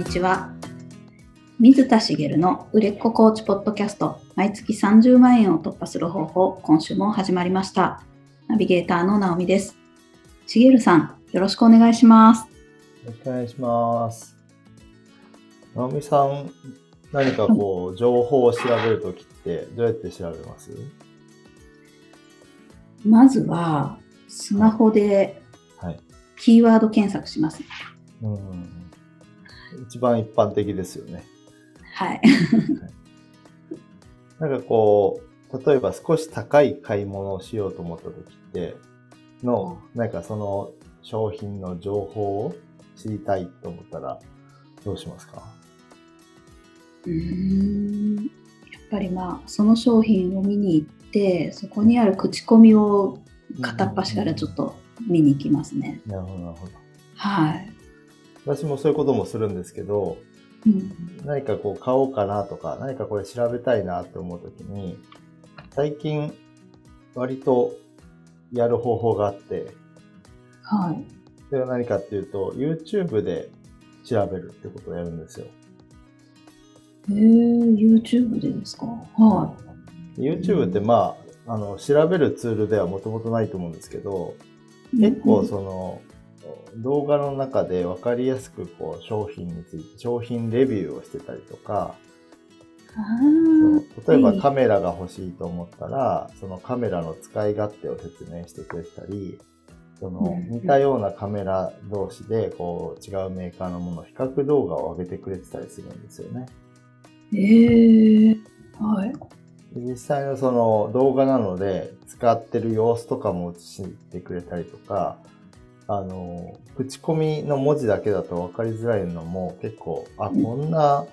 にちは。水田茂の売れっ子コーチポッドキャスト、毎月30万円を突破する方法、今週も始まりました。ナビゲーターの直美です。茂さん、よろしくお願いします。よろしくお願いします。直美さん、何かこう、情報を調べるときって、どうやって調べます？まずは、スマホではい。キーワード検索します。うん。一番一般的ですよね。はい。なんかこう、例えば少し高い買い物をしようと思ったときって、の、なんかその商品の情報を知りたいと思ったら、どうしますか？うーんやっぱりまあその商品を見に行ってそこにある口コミを片っ端からちょっと見に行きますね。なるほど、なるほど。はい。私もそういうこともするんですけど、うん何かこう買おうかなとか、何かこれ調べたいなって思うときに、最近割とやる方法があって、はい。それは何かっていうと、YouTube で調べるってことをやるんですよ。へえ YouTube でですか？は YouTube ってまあ、あの、調べるツールではもともとないと思うんですけど、い。結構うんその、動画の中で分かりやすくこう商品について、商品レビューをしてたりとか、例えばはいカメラが欲しいと思ったら、そのカメラの使い勝手を説明してくれたり、そのうん似たようなカメラ同士でこう違うメーカーのもの、比較動画を上げてくれてたりするんですよね。えはい。で実際のその動画なので使ってる様子とかも映してくれたりとか、あの、口コミの文字だけだと分かりづらいのも結構、あ、うんこんな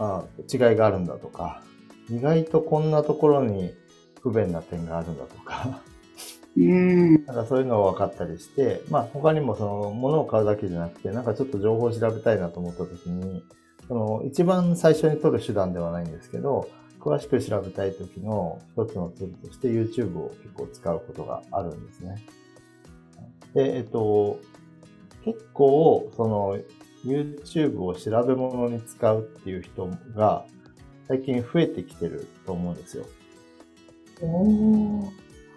あ違いがあるんだとか、意外とこんなところに不便な点があるんだとか、うん。なんかそういうのが分かったりして、まあ他にもその物を買うだけじゃなくて、なんかちょっと情報を調べたいなと思った時に、その一番最初に取る手段ではないんですけど、詳しく調べたい時の一つのツールとして YouTube を結構使うことがあるんですね。で、えっと、結構その YouTube を調べ物に使うっていう人が最近増えてきてると思うんですよ。おー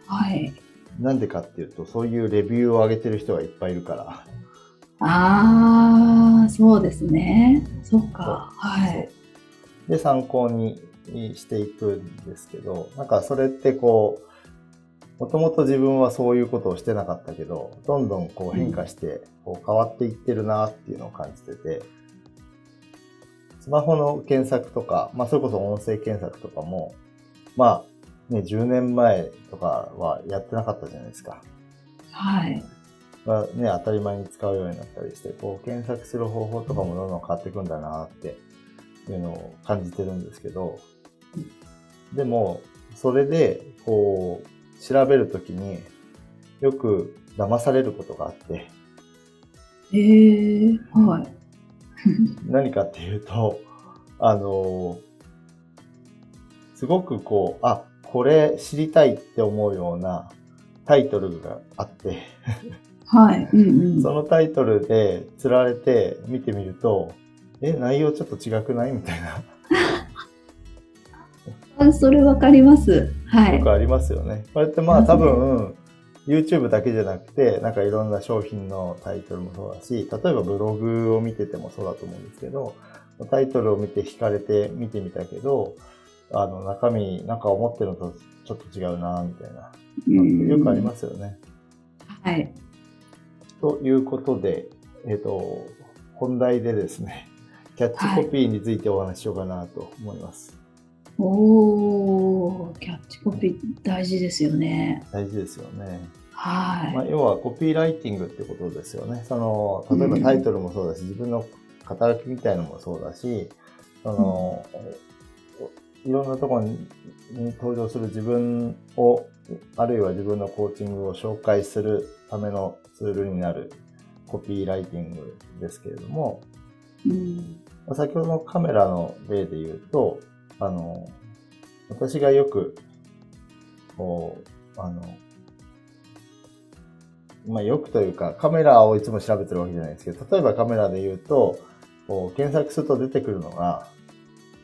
はい。なんでかっていうと、そういうレビューを上げてる人がいっぱいいるから。ああ、そうですね。そっか。はい。で、参考にしていくんですけど、なんかそれってこう、もともと自分はそういうことをしてなかったけど、どんどんこう変化して、こう変わっていってるなっていうのを感じてて、スマホの検索とか、まあそれこそ音声検索とかも、まあね、10年前とかはやってなかったじゃないですか。はい。がね、当たり前に使うようになったりして、こう検索する方法とかもどんどん変わっていくんだなっていうのを感じてるんですけど、でも、それで、こう、調べるときによく騙されることがあって、へえはい。何かっていうと、あの、すごくこう、あ、これ知りたいって思うようなタイトルがあって、はい。うんうん。そのタイトルで釣られて見てみると、え、内容ちょっと違くない？みたいな、あそれわかります。はいよく。ありますよね。これってまあ多分、YouTube だけじゃなくて、なんかいろんな商品のタイトルもそうだし、例えばブログを見ててもそうだと思うんですけど、タイトルを見て惹かれて見てみたけど、あの中身、なんか思ってるのとちょっと違うな、みたいな。うんよくありますよね。はい。ということで、えっ、と、本題でですね、キャッチコピーについてお話ししようかなと思います。おー、キャッチコピー大事ですよね。大事ですよね。はい。まあ、要はコピーライティングってことですよね。その、例えばタイトルもそうだし、自分の肩書きみたいのもそうだし、その、いろんなところに登場する自分を、あるいは自分のコーチングを紹介するためのツールになるコピーライティングですけれども、うんまあ先ほどのカメラの例で言うと、あの、私がよく、こう、あの、まあよくというか、カメラをいつも調べてるわけじゃないですけど、例えばカメラで言うと、こう検索すると出てくるのが、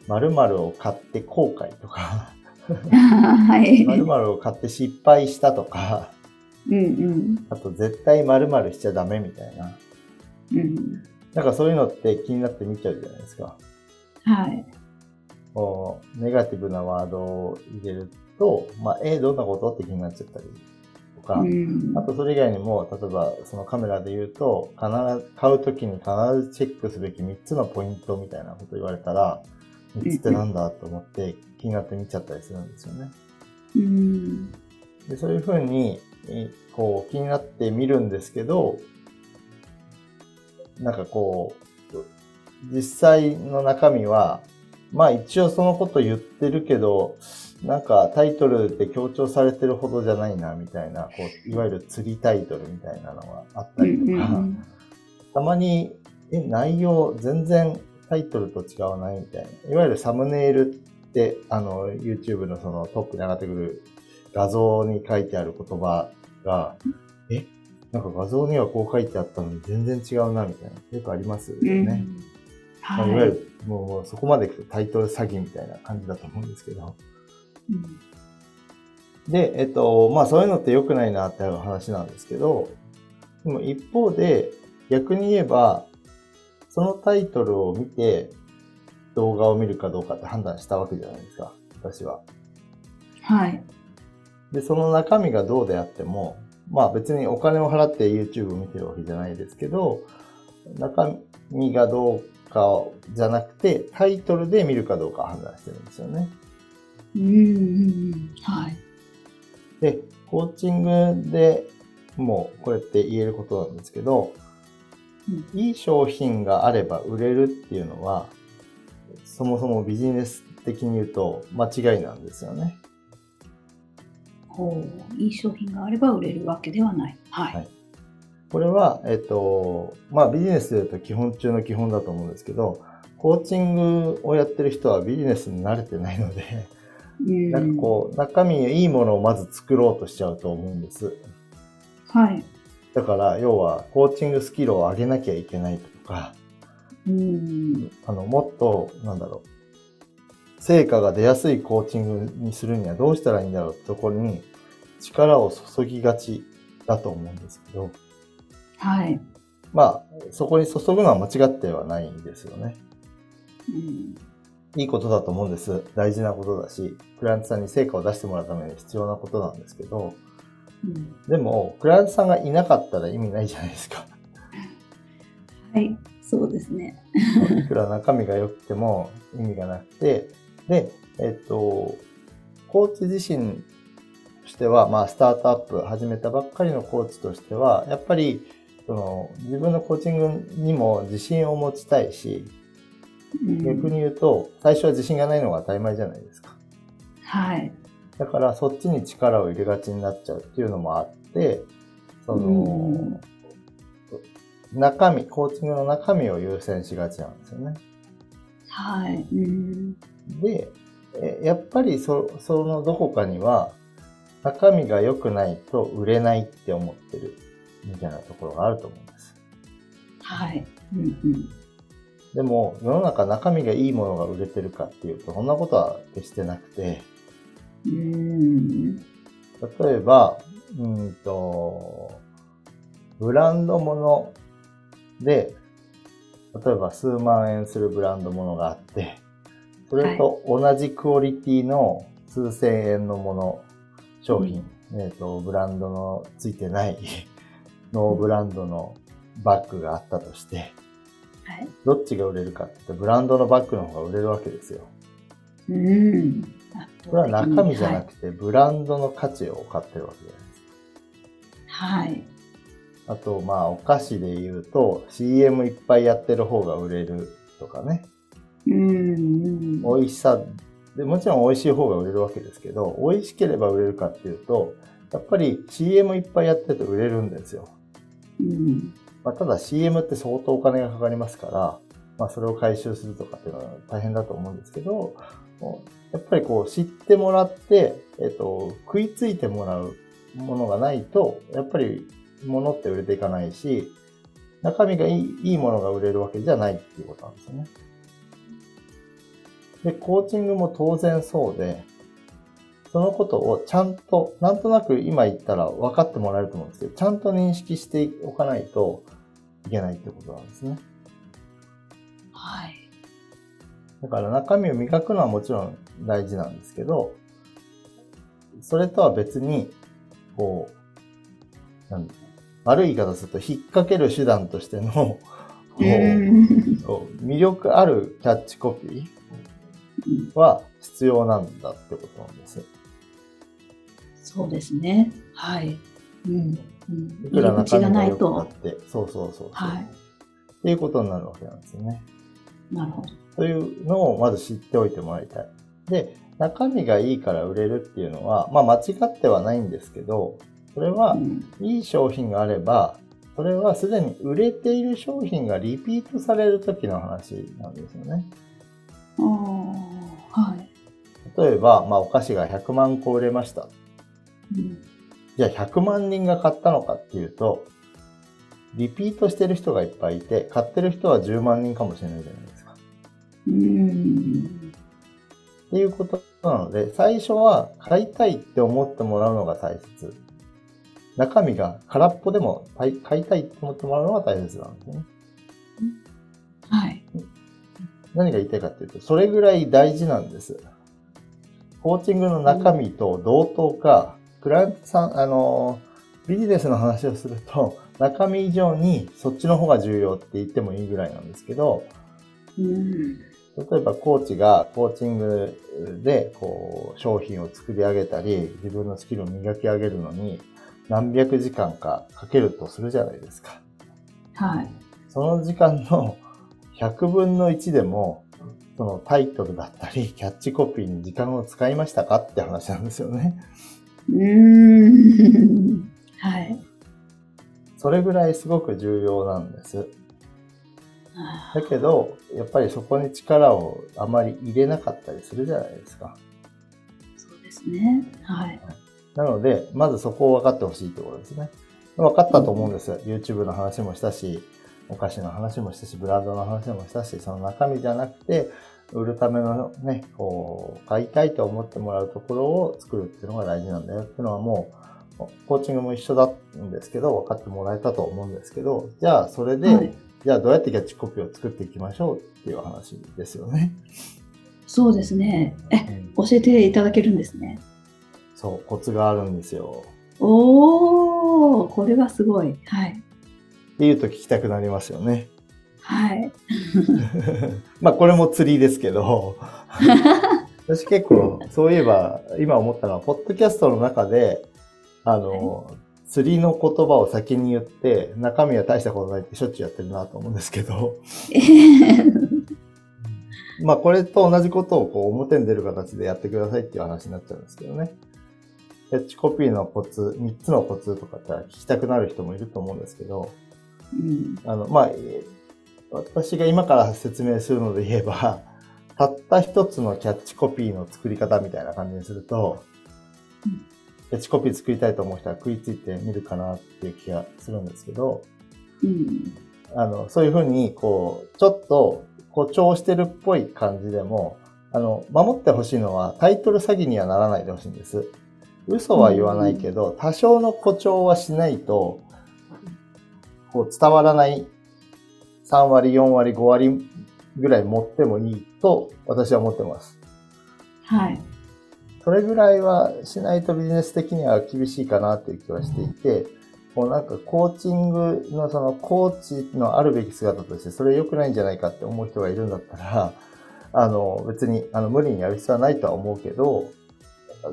〇〇を買って後悔とか、はい。〇〇を買って失敗したとか、うんうん。あと絶対〇〇しちゃダメみたいな。うん。なんかそういうのって気になって見ちゃうじゃないですか。はい。こうネガティブなワードを入れると、まあ、え、どんなこと？って気になっちゃったりとか、うんあとそれ以外にも、例えばそのカメラで言うと、必ず、買うときに必ずチェックすべき3つのポイントみたいなこと言われたら、3つってなんだと思って気になって見ちゃったりするんですよね。うん。でそういうふうに、えこう気になって見るんですけど、なんかこう、実際の中身は、まあ一応そのこと言ってるけど、なんかタイトルで強調されてるほどじゃないな、みたいな、こう、いわゆる釣りタイトルみたいなのがあったりとか、たまに、え、内容全然タイトルと違わないみたいな。いわゆるサムネイルって、あの、YouTube のそのトップに上がってくる画像に書いてある言葉が、え、なんか画像にはこう書いてあったのに全然違うな、みたいな。よくありますようんね。まあ、いわゆはい。る、もうそこまでいくとタイトル詐欺みたいな感じだと思うんですけど。うんで、えっと、まあそういうのって良くないなっていう話なんですけど、でも一方で、逆に言えば、そのタイトルを見て動画を見るかどうかって判断したわけじゃないですか、私は。はい。で、その中身がどうであっても、まあ別にお金を払って YouTube 見てるわけじゃないですけど、中身がどうかじゃなくて、タイトルで見るかどうか判断してるんですよね。うんうんうん。はい。で、コーチングでもうこれって言えることなんですけど、うんいい商品があれば売れるっていうのは、そもそもビジネス的に言うと間違いなんですよね。ほう。いい商品があれば売れるわけではない。はい。はいこれは、えっと、まあビジネスで言うと基本中の基本だと思うんですけど、コーチングをやってる人はビジネスに慣れてないので、うんなんかこう、中身いいものをまず作ろうとしちゃうと思うんです。はい。だから、要は、コーチングスキルを上げなきゃいけないとか、うん。あの、もっと、なんだろう、成果が出やすいコーチングにするにはどうしたらいいんだろうってところに力を注ぎがちだと思うんですけど、はい。まあ、そこに注ぐのは間違ってはないんですよね。うん。いいことだと思うんです。大事なことだし、クライアントさんに成果を出してもらうために必要なことなんですけど、うんでも、クライアントさんがいなかったら意味ないじゃないですか。はい。そうですね。いくら中身が良くても意味がなくて、で、えっと、コーチ自身としては、まあ、スタートアップ始めたばっかりのコーチとしては、やっぱり、その、自分のコーチングにも自信を持ちたいし、うん逆に言うと、最初は自信がないのが当たり前じゃないですか。はい。だから、そっちに力を入れがちになっちゃうっていうのもあって、その、うん中身、コーチングの中身を優先しがちなんですよね。はい。うん。で、えやっぱりそそのどこかには、中身が良くないと売れないって思ってるみたいなところがあると思うんです。はい。うんうん。でも、世の中中身がいいものが売れてるかっていうと、そんなことは決してなくて、うん。例えば、うんと、ブランド物で、例えば数万円するブランド物があって、それと同じクオリティの数千円のもの、商品、えっ、と、ブランドのついてないノーブランドのバッグがあったとして、はい。どっちが売れるかって言ったらブランドのバッグの方が売れるわけですよ。うん。これは中身じゃなくて、ブランドの価値を買ってるわけじゃないですか。はい。あと、まあ、お菓子で言うと、CM いっぱいやってる方が売れるとかね。うん。美味しさで、もちろん美味しい方が売れるわけですけど、美味しければ売れるかっていうと、やっぱり CM いっぱいやってると売れるんですよ。うん。まあ、ただ CM って相当お金がかかりますから、まあ、それを回収するとかっていうのは大変だと思うんですけど、やっぱりこう知ってもらって、えっと、食いついてもらうものがないと、やっぱり物って売れていかないし、中身がいいいいものが売れるわけじゃないっていうことなんですよね。で、コーチングも当然そうで、そのことをちゃんと、なんとなく今言ったら分かってもらえると思うんですけど、ちゃんと認識しておかないといけないってことなんですね。はい。だから中身を磨くのはもちろん大事なんですけど、それとは別に、こう、なん悪い言い方すると引っ掛ける手段としての、こう魅力あるキャッチコピーは必要なんだってことなんです。そうですね。はい。うん。うん、いくら中身が良くなっ。て、そうそうそうはい。っていうことになるわけなんですよね。なるほど。というのをまず知っておいてもらいたい。で、中身がいいから売れるっていうのは、まあ間違ってはないんですけど、それはうんいい商品があれば、それはすでに売れている商品がリピートされる時の話なんですよね。ああ、はい。例えば、まあお菓子が100万個売れました。うんじゃあ100万人が買ったのかっていうと、リピートしてる人がいっぱいいて、買ってる人は10万人かもしれないじゃないですか。うん。っていうことなので、最初は買いたいって思ってもらうのが大切。中身が空っぽでも買い買いたいって思ってもらうのが大切なんですね。はい。何が言いたいかっていうと、それぐらい大事なんです。コーチングの中身と同等か、クライアントさん、あの、ビジネスの話をすると、中身以上にそっちの方が重要って言ってもいいぐらいなんですけど、うん。例えばコーチがコーチングでこう商品を作り上げたり自分のスキルを磨き上げるのに何百時間かかけるとするじゃないですか。はい。その時間の 100分の1でもそのタイトルだったりキャッチコピーに時間を使いましたかって話なんですよね。うん。はい。それぐらいすごく重要なんです。だけど、やっぱりそこに力をあまり入れなかったりするじゃないですか。そうですね。はい。なので、まずそこを分かってほしいってことですね。分かったと思うんですよ。YouTube の話もしたし、お菓子の話もしたし、ブランドの話もしたし、その中身じゃなくて、売るためのね、こう、買いたいと思ってもらうところを作るっていうのが大事なんだよっていうのはもう、コーチングも一緒だんですけど、分かってもらえたと思うんですけど、じゃあそれで、はいじゃあどうやってキャッチコピーを作っていきましょうっていう話ですよね。そうですね。え、教えていただけるんですね。そう、コツがあるんですよ。おー、これはすごい。はい。っていうと聞きたくなりますよね。はい。まあこれも釣りですけど、私結構そういえば今思ったのは、ポッドキャストの中で、あの、釣りの言葉を先に言って、中身は大したことないってしょっちゅうやってるなと思うんですけど、えー。まあこれと同じことをこう表に出る形でやってくださいっていう話になっちゃうんですけどね。キャッチコピーのコツ、3つのコツとかって聞きたくなる人もいると思うんですけど、うん。あの、まあ、えー私が今から説明するので言えば、たった一つのキャッチコピーの作り方みたいな感じにすると、うんキャッチコピー作りたいと思う人は食いついてみるかなっていう気がするんですけど、うんあの、そういうふうに、こう、ちょっと誇張してるっぽい感じでも、あの、守ってほしいのはタイトル詐欺にはならないでほしいんです。嘘は言わないけど、多少の誇張はしないと、こう伝わらない3割、4割、5割ぐらい持ってもいいと私は思ってます。はい。それぐらいはしないとビジネス的には厳しいかなっていう気はしていて、こうなんかコーチングのそのコーチのあるべき姿としてそれ良くないんじゃないかって思う人がいるんだったら、あの別にあの無理にやる必要はないとは思うけど、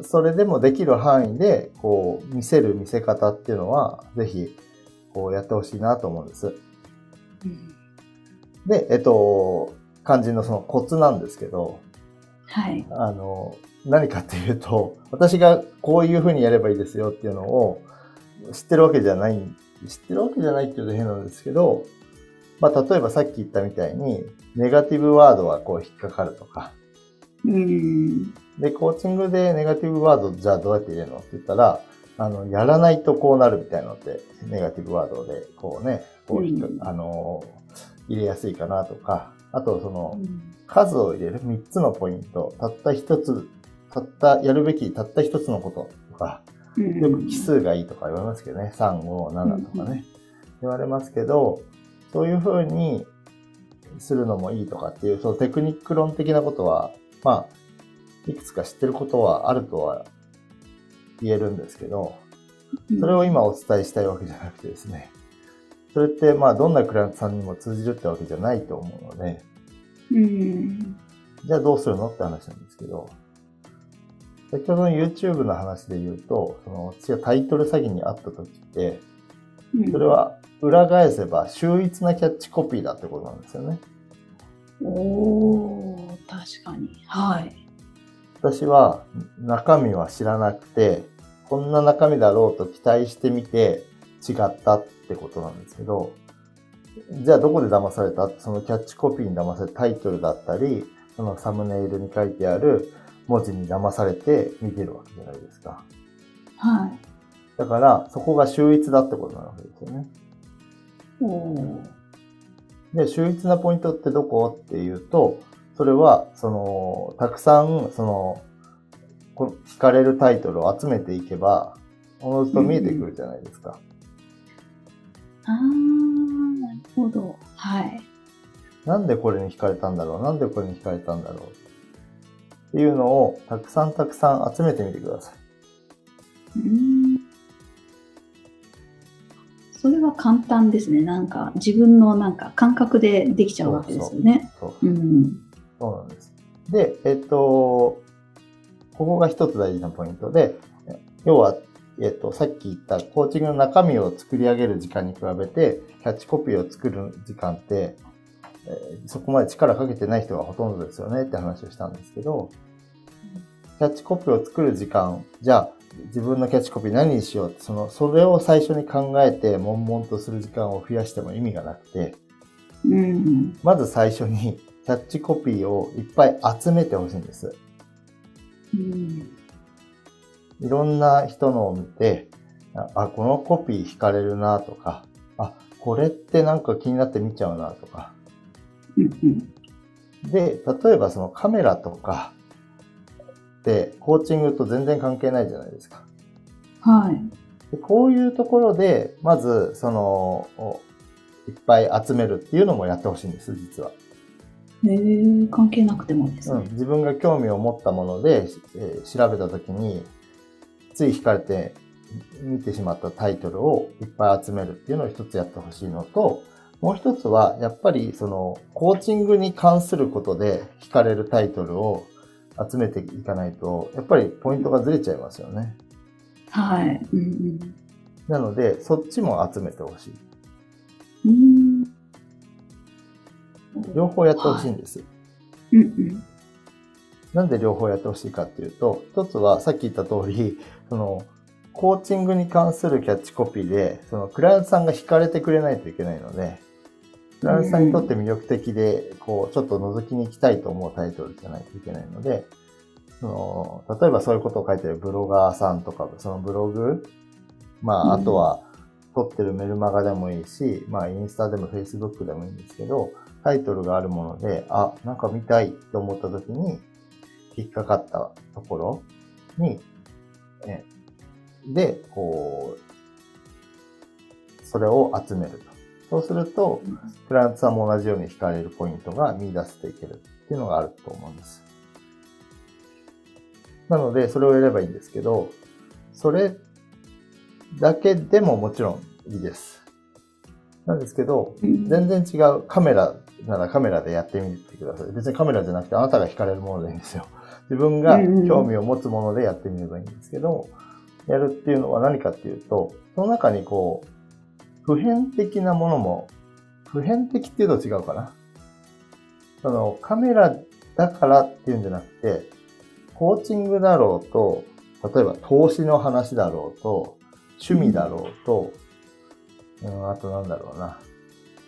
それでもできる範囲でこう見せる見せ方っていうのはぜひこうやってほしいなと思うんです。うんで、えっと、肝心のそのコツなんですけど、はい。あの、何かっていうと、私がこういうふうにやればいいですよっていうのを知ってるわけじゃない、知ってるわけじゃないっていうと変なんですけど、まあ、例えばさっき言ったみたいに、ネガティブワードはこう引っかかるとか、うん。で、コーチングでネガティブワードじゃあどうやって入れるのって言ったら、あの、やらないとこうなるみたいなのって、ネガティブワードで、こうね、こう、うん、あの、入れやすいかなとか、あとその、数を入れる3つのポイント、たった1つ、たった、やるべきたった1つのこととか、よく奇数がいいとか言われますけどね、3、5、7とかね、言われますけど、そういうふうにするのもいいとかっていう、そのテクニック論的なことは、まあ、いくつか知ってることはあるとは言えるんですけど、それを今お伝えしたいわけじゃなくてですね、それってまあどんなクライアントさんにも通じるってわけじゃないと思うので、うん、じゃあどうするのって話なんですけど、先ほどの YouTube の話で言うと、その私がタイトル詐欺にあった時って、それは裏返せば秀逸なキャッチコピーだってことなんですよね。おー、確かに。はい。私は中身は知らなくて、こんな中身だろうと期待してみて違ったってことなんですけど、じゃあどこで騙された？そのキャッチコピーに騙されたタイトルだったり、そのサムネイルに書いてある文字に騙されて見てるわけじゃないですか。はい。だから、そこが秀逸だってことなわけですよね。で、秀逸なポイントってどこ？っていうと、それは、その、たくさん、その、聞かれるタイトルを集めていけば、おのずと見えてくるじゃないですか。うん、あー、なるほど。はい。なんでこれに惹かれたんだろう？なんでこれに惹かれたんだろう？っていうのをたくさんたくさん集めてみてください。うんそれは簡単ですね。なんか自分のなんか感覚でできちゃうわけですよね。そうそう、うん、そうなんです。で、えっと、ここが一つ大事なポイントで、要は、えっと、さっき言ったコーチングの中身を作り上げる時間に比べて、キャッチコピーを作る時間って、えー、そこまで力かけてない人がほとんどですよねって話をしたんですけど、キャッチコピーを作る時間、じゃあ、自分のキャッチコピー何にしようって、その、それを最初に考えて、悶々とする時間を増やしても意味がなくて、うん、まず最初に、キャッチコピーをいっぱい集めてほしいんです。うん、いろんな人のを見て、あ、このコピー惹かれるなとか、あ、これってなんか気になって見ちゃうなとか。で、例えばそのカメラとか、ってコーチングと全然関係ないじゃないですか。はい。でこういうところで、まず、その、いっぱい集めるっていうのもやってほしいんです、実は。へえ、関係なくてもですね、うん。自分が興味を持ったもので、えー、調べたときに、つい惹かれて見てしまったタイトルをいっぱい集めるっていうのを一つやってほしいのと、もう一つは、やっぱりその、コーチングに関することで惹かれるタイトルを集めていかないと、やっぱりポイントがずれちゃいますよね。はい。うんうん、なので、そっちも集めてほしい。うん、両方やってほしいんです。はい、うんうん、なんで両方やってほしいかっていうと、一つはさっき言った通り、その、コーチングに関するキャッチコピーで、そのクライアントさんが惹かれてくれないといけないので、クライアントさんにとって魅力的で、こう、ちょっと覗きに行きたいと思うタイトルじゃないといけないので、その、例えばそういうことを書いてるブロガーさんとか、そのブログ、まあ、あとは、撮ってるメルマガでもいいし、まあ、インスタでもフェイスブックでもいいんですけど、タイトルがあるもので、あ、なんか見たいって思った時に、引っかかったところに、ね、で、こう、それを集めると。そうすると、クラントさんも同じように惹かれるポイントが見出していけるっていうのがあると思います。なので、それをやればいいんですけど、それだけでももちろんいいです。なんですけど、全然違うカメラならカメラでやってみてください。別にカメラじゃなくてあなたが惹かれるものでいいんですよ。自分が興味を持つものでやってみればいいんですけど、やるっていうのは何かっていうと、その中にこう、普遍的なものも、普遍的っていうと違うかな。その、カメラだからっていうんじゃなくて、コーチングだろうと、例えば投資の話だろうと、趣味だろうと、うん、あとなんだろうな。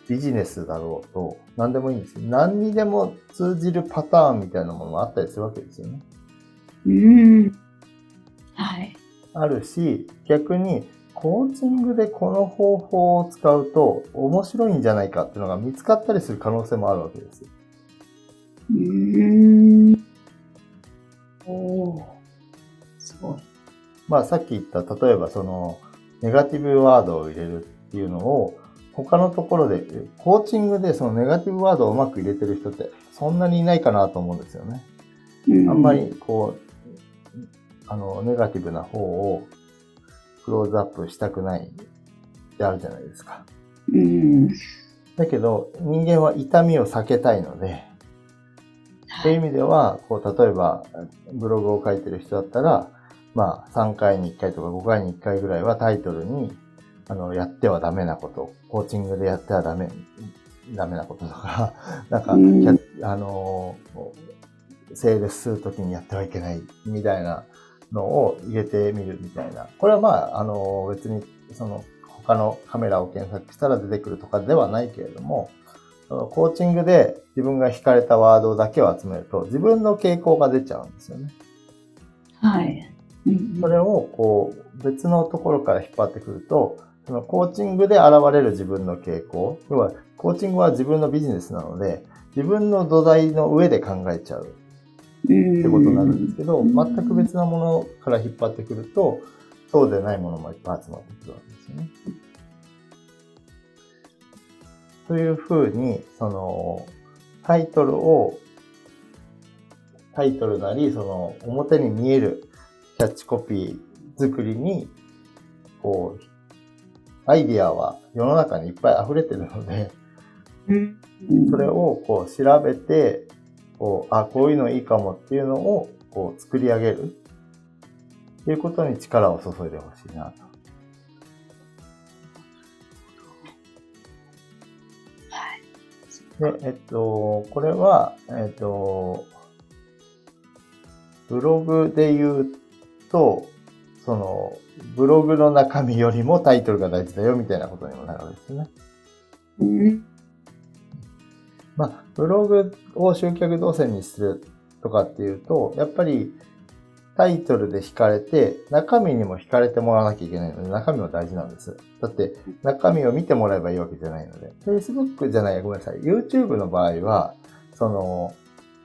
ビジネスだろうと、何でもいいんですよ。何にでも通じるパターンみたいなものもあったりするわけですよね。うん。はい。あるし、逆にコーチングでこの方法を使うと面白いんじゃないかっていうのが見つかったりする可能性もあるわけです。うーん。おお。すごい。まあさっき言った、例えばその、ネガティブワードを入れるっていうのを、他のところで、コーチングでそのネガティブワードをうまく入れてる人ってそんなにいないかなと思うんですよね。あんまりこう、あの、ネガティブな方をクローズアップしたくないってあるじゃないですか。うん。だけど、人間は痛みを避けたいので、そういう意味では、こう、例えば、ブログを書いてる人だったら、まあ、3回に1回とか5回に1回ぐらいはタイトルに、あの、やってはダメなこと、コーチングでやってはダメ、ダメなこととか、なんか、うんあの、セールスするときにやってはいけないみたいなのを入れてみるみたいな。これはまあ、あの、別に、その、他のカメラを検索したら出てくるとかではないけれども、コーチングで自分が惹かれたワードだけを集めると、自分の傾向が出ちゃうんですよね。はい。うんそれを、こう、別のところから引っ張ってくると、そのコーチングで現れる自分の傾向。要は、コーチングは自分のビジネスなので、自分の土台の上で考えちゃううんってことになるんですけど、うん全く別なものから引っ張ってくると、そうでないものもいっぱい集まってくるわけですよね。というふうに、その、タイトルを、タイトルなり、その、表に見えるキャッチコピー作りに、こう、アイディアは世の中にいっぱい溢れてるので、うん。それをこう調べて、こう、あ、こういうのいいかもっていうのをこう作り上げる。っていうことに力を注いでほしいなと。で、えっと、これは、えっと、ブログで言うと、その、ブログの中身よりもタイトルが大事だよみたいなことにもなるわけですね。うんまあ、ブログを集客動線にするとかっていうと、やっぱりタイトルで惹かれて、中身にも惹かれてもらわなきゃいけないので、中身も大事なんです。だって、中身を見てもらえばいいわけじゃないので。Facebook じゃない、ごめんなさい。YouTube の場合は、その、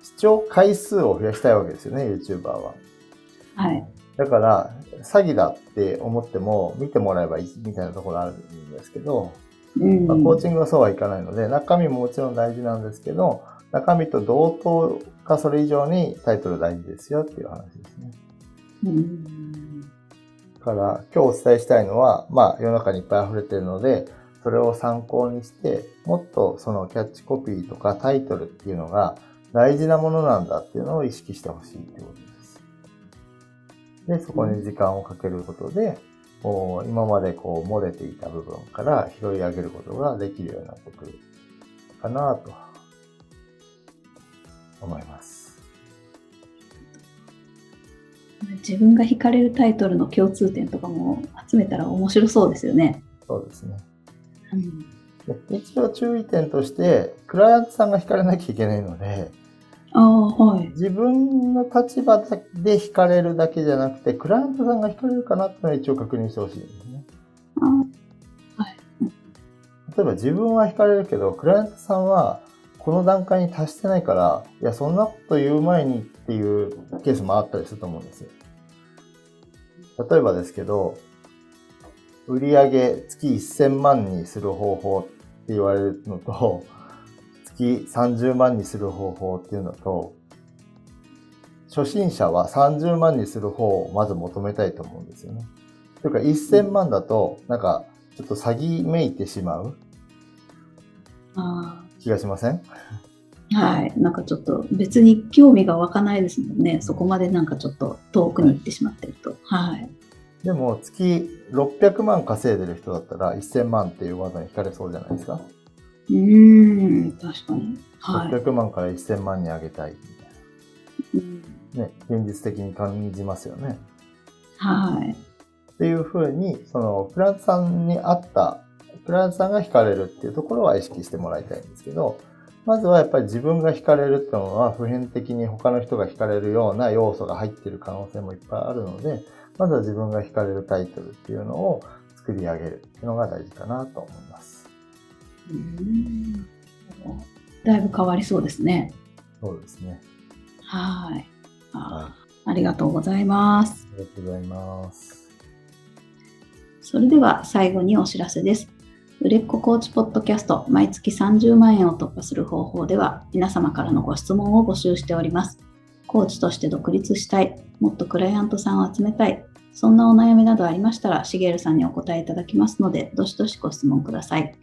視聴回数を増やしたいわけですよね、YouTuber は。はい。だから、詐欺だって思っても見てもらえばいいみたいなところあるんですけど、うんまあ、コーチングはそうはいかないので、中身ももちろん大事なんですけど、中身と同等かそれ以上にタイトル大事ですよっていう話ですね。うんだから今日お伝えしたいのは、まあ世の中にいっぱい溢れてるので、それを参考にして、もっとそのキャッチコピーとかタイトルっていうのが大事なものなんだっていうのを意識してほしいってことでそこに時間をかけることで、こう今までこう漏れていた部分から拾い上げることができるようになってくるかなと思います。自分が惹かれるタイトルの共通点とかも集めたら面白そうですよね。そうですね。うんで一応注意点として、クライアントさんが惹かれなきゃいけないので、ああ、はい。自分の立場で惹かれるだけじゃなくて、クライアントさんが惹かれるかなっていうのは一応確認してほしいんですね。あ例えば自分は惹かれるけど、クライアントさんはこの段階に達してないから、いや、そんなこと言う前にっていうケースもあったりすると思うんですよ。例えばですけど、売上月1000万にする方法って言われるのと、月30万にする方法っていうのと、初心者は30万にする方をまず求めたいと思うんですよね。というか1000万だと、なんか、ちょっと詐欺めいてしまうあ気がしません？はい。なんかちょっと別に興味が湧かないですもんね。そこまでなんかちょっと遠くに行ってしまってると。はい。でも、月600万稼いでる人だったら1000万っていう技に惹かれそうじゃないですか。うーん、確かに。はい。600万から1000万に上げたいみうんたいな。ね、現実的に感じますよね。はい。っていうふうに、その、クラントさんに合った、クラントさんが惹かれるっていうところは意識してもらいたいんですけど、まずはやっぱり自分が惹かれるっていうのは普遍的に他の人が惹かれるような要素が入っている可能性もいっぱいあるので、まずは自分が惹かれるタイトルっていうのを作り上げるっていうのが大事かなと思います。うんだいぶ変わりそうですね。そうですね。はいあ。ありがとうございます。ありがとうございます。それでは最後にお知らせです。売れっ子コーチポッドキャスト毎月30万円を突破する方法では皆様からのご質問を募集しております。コーチとして独立したい、もっとクライアントさんを集めたい、そんなお悩みなどありましたら、しげるさんにお答えいただきますので、どしどしご質問ください。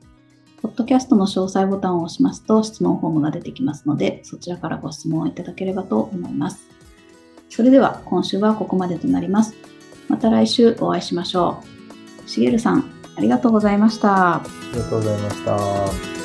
ポッドキャストの詳細ボタンを押しますと質問フォームが出てきますので、そちらからご質問をいただければと思います。それでは今週はここまでとなります。また来週お会いしましょう。しげるさん、ありがとうございました。ありがとうございました。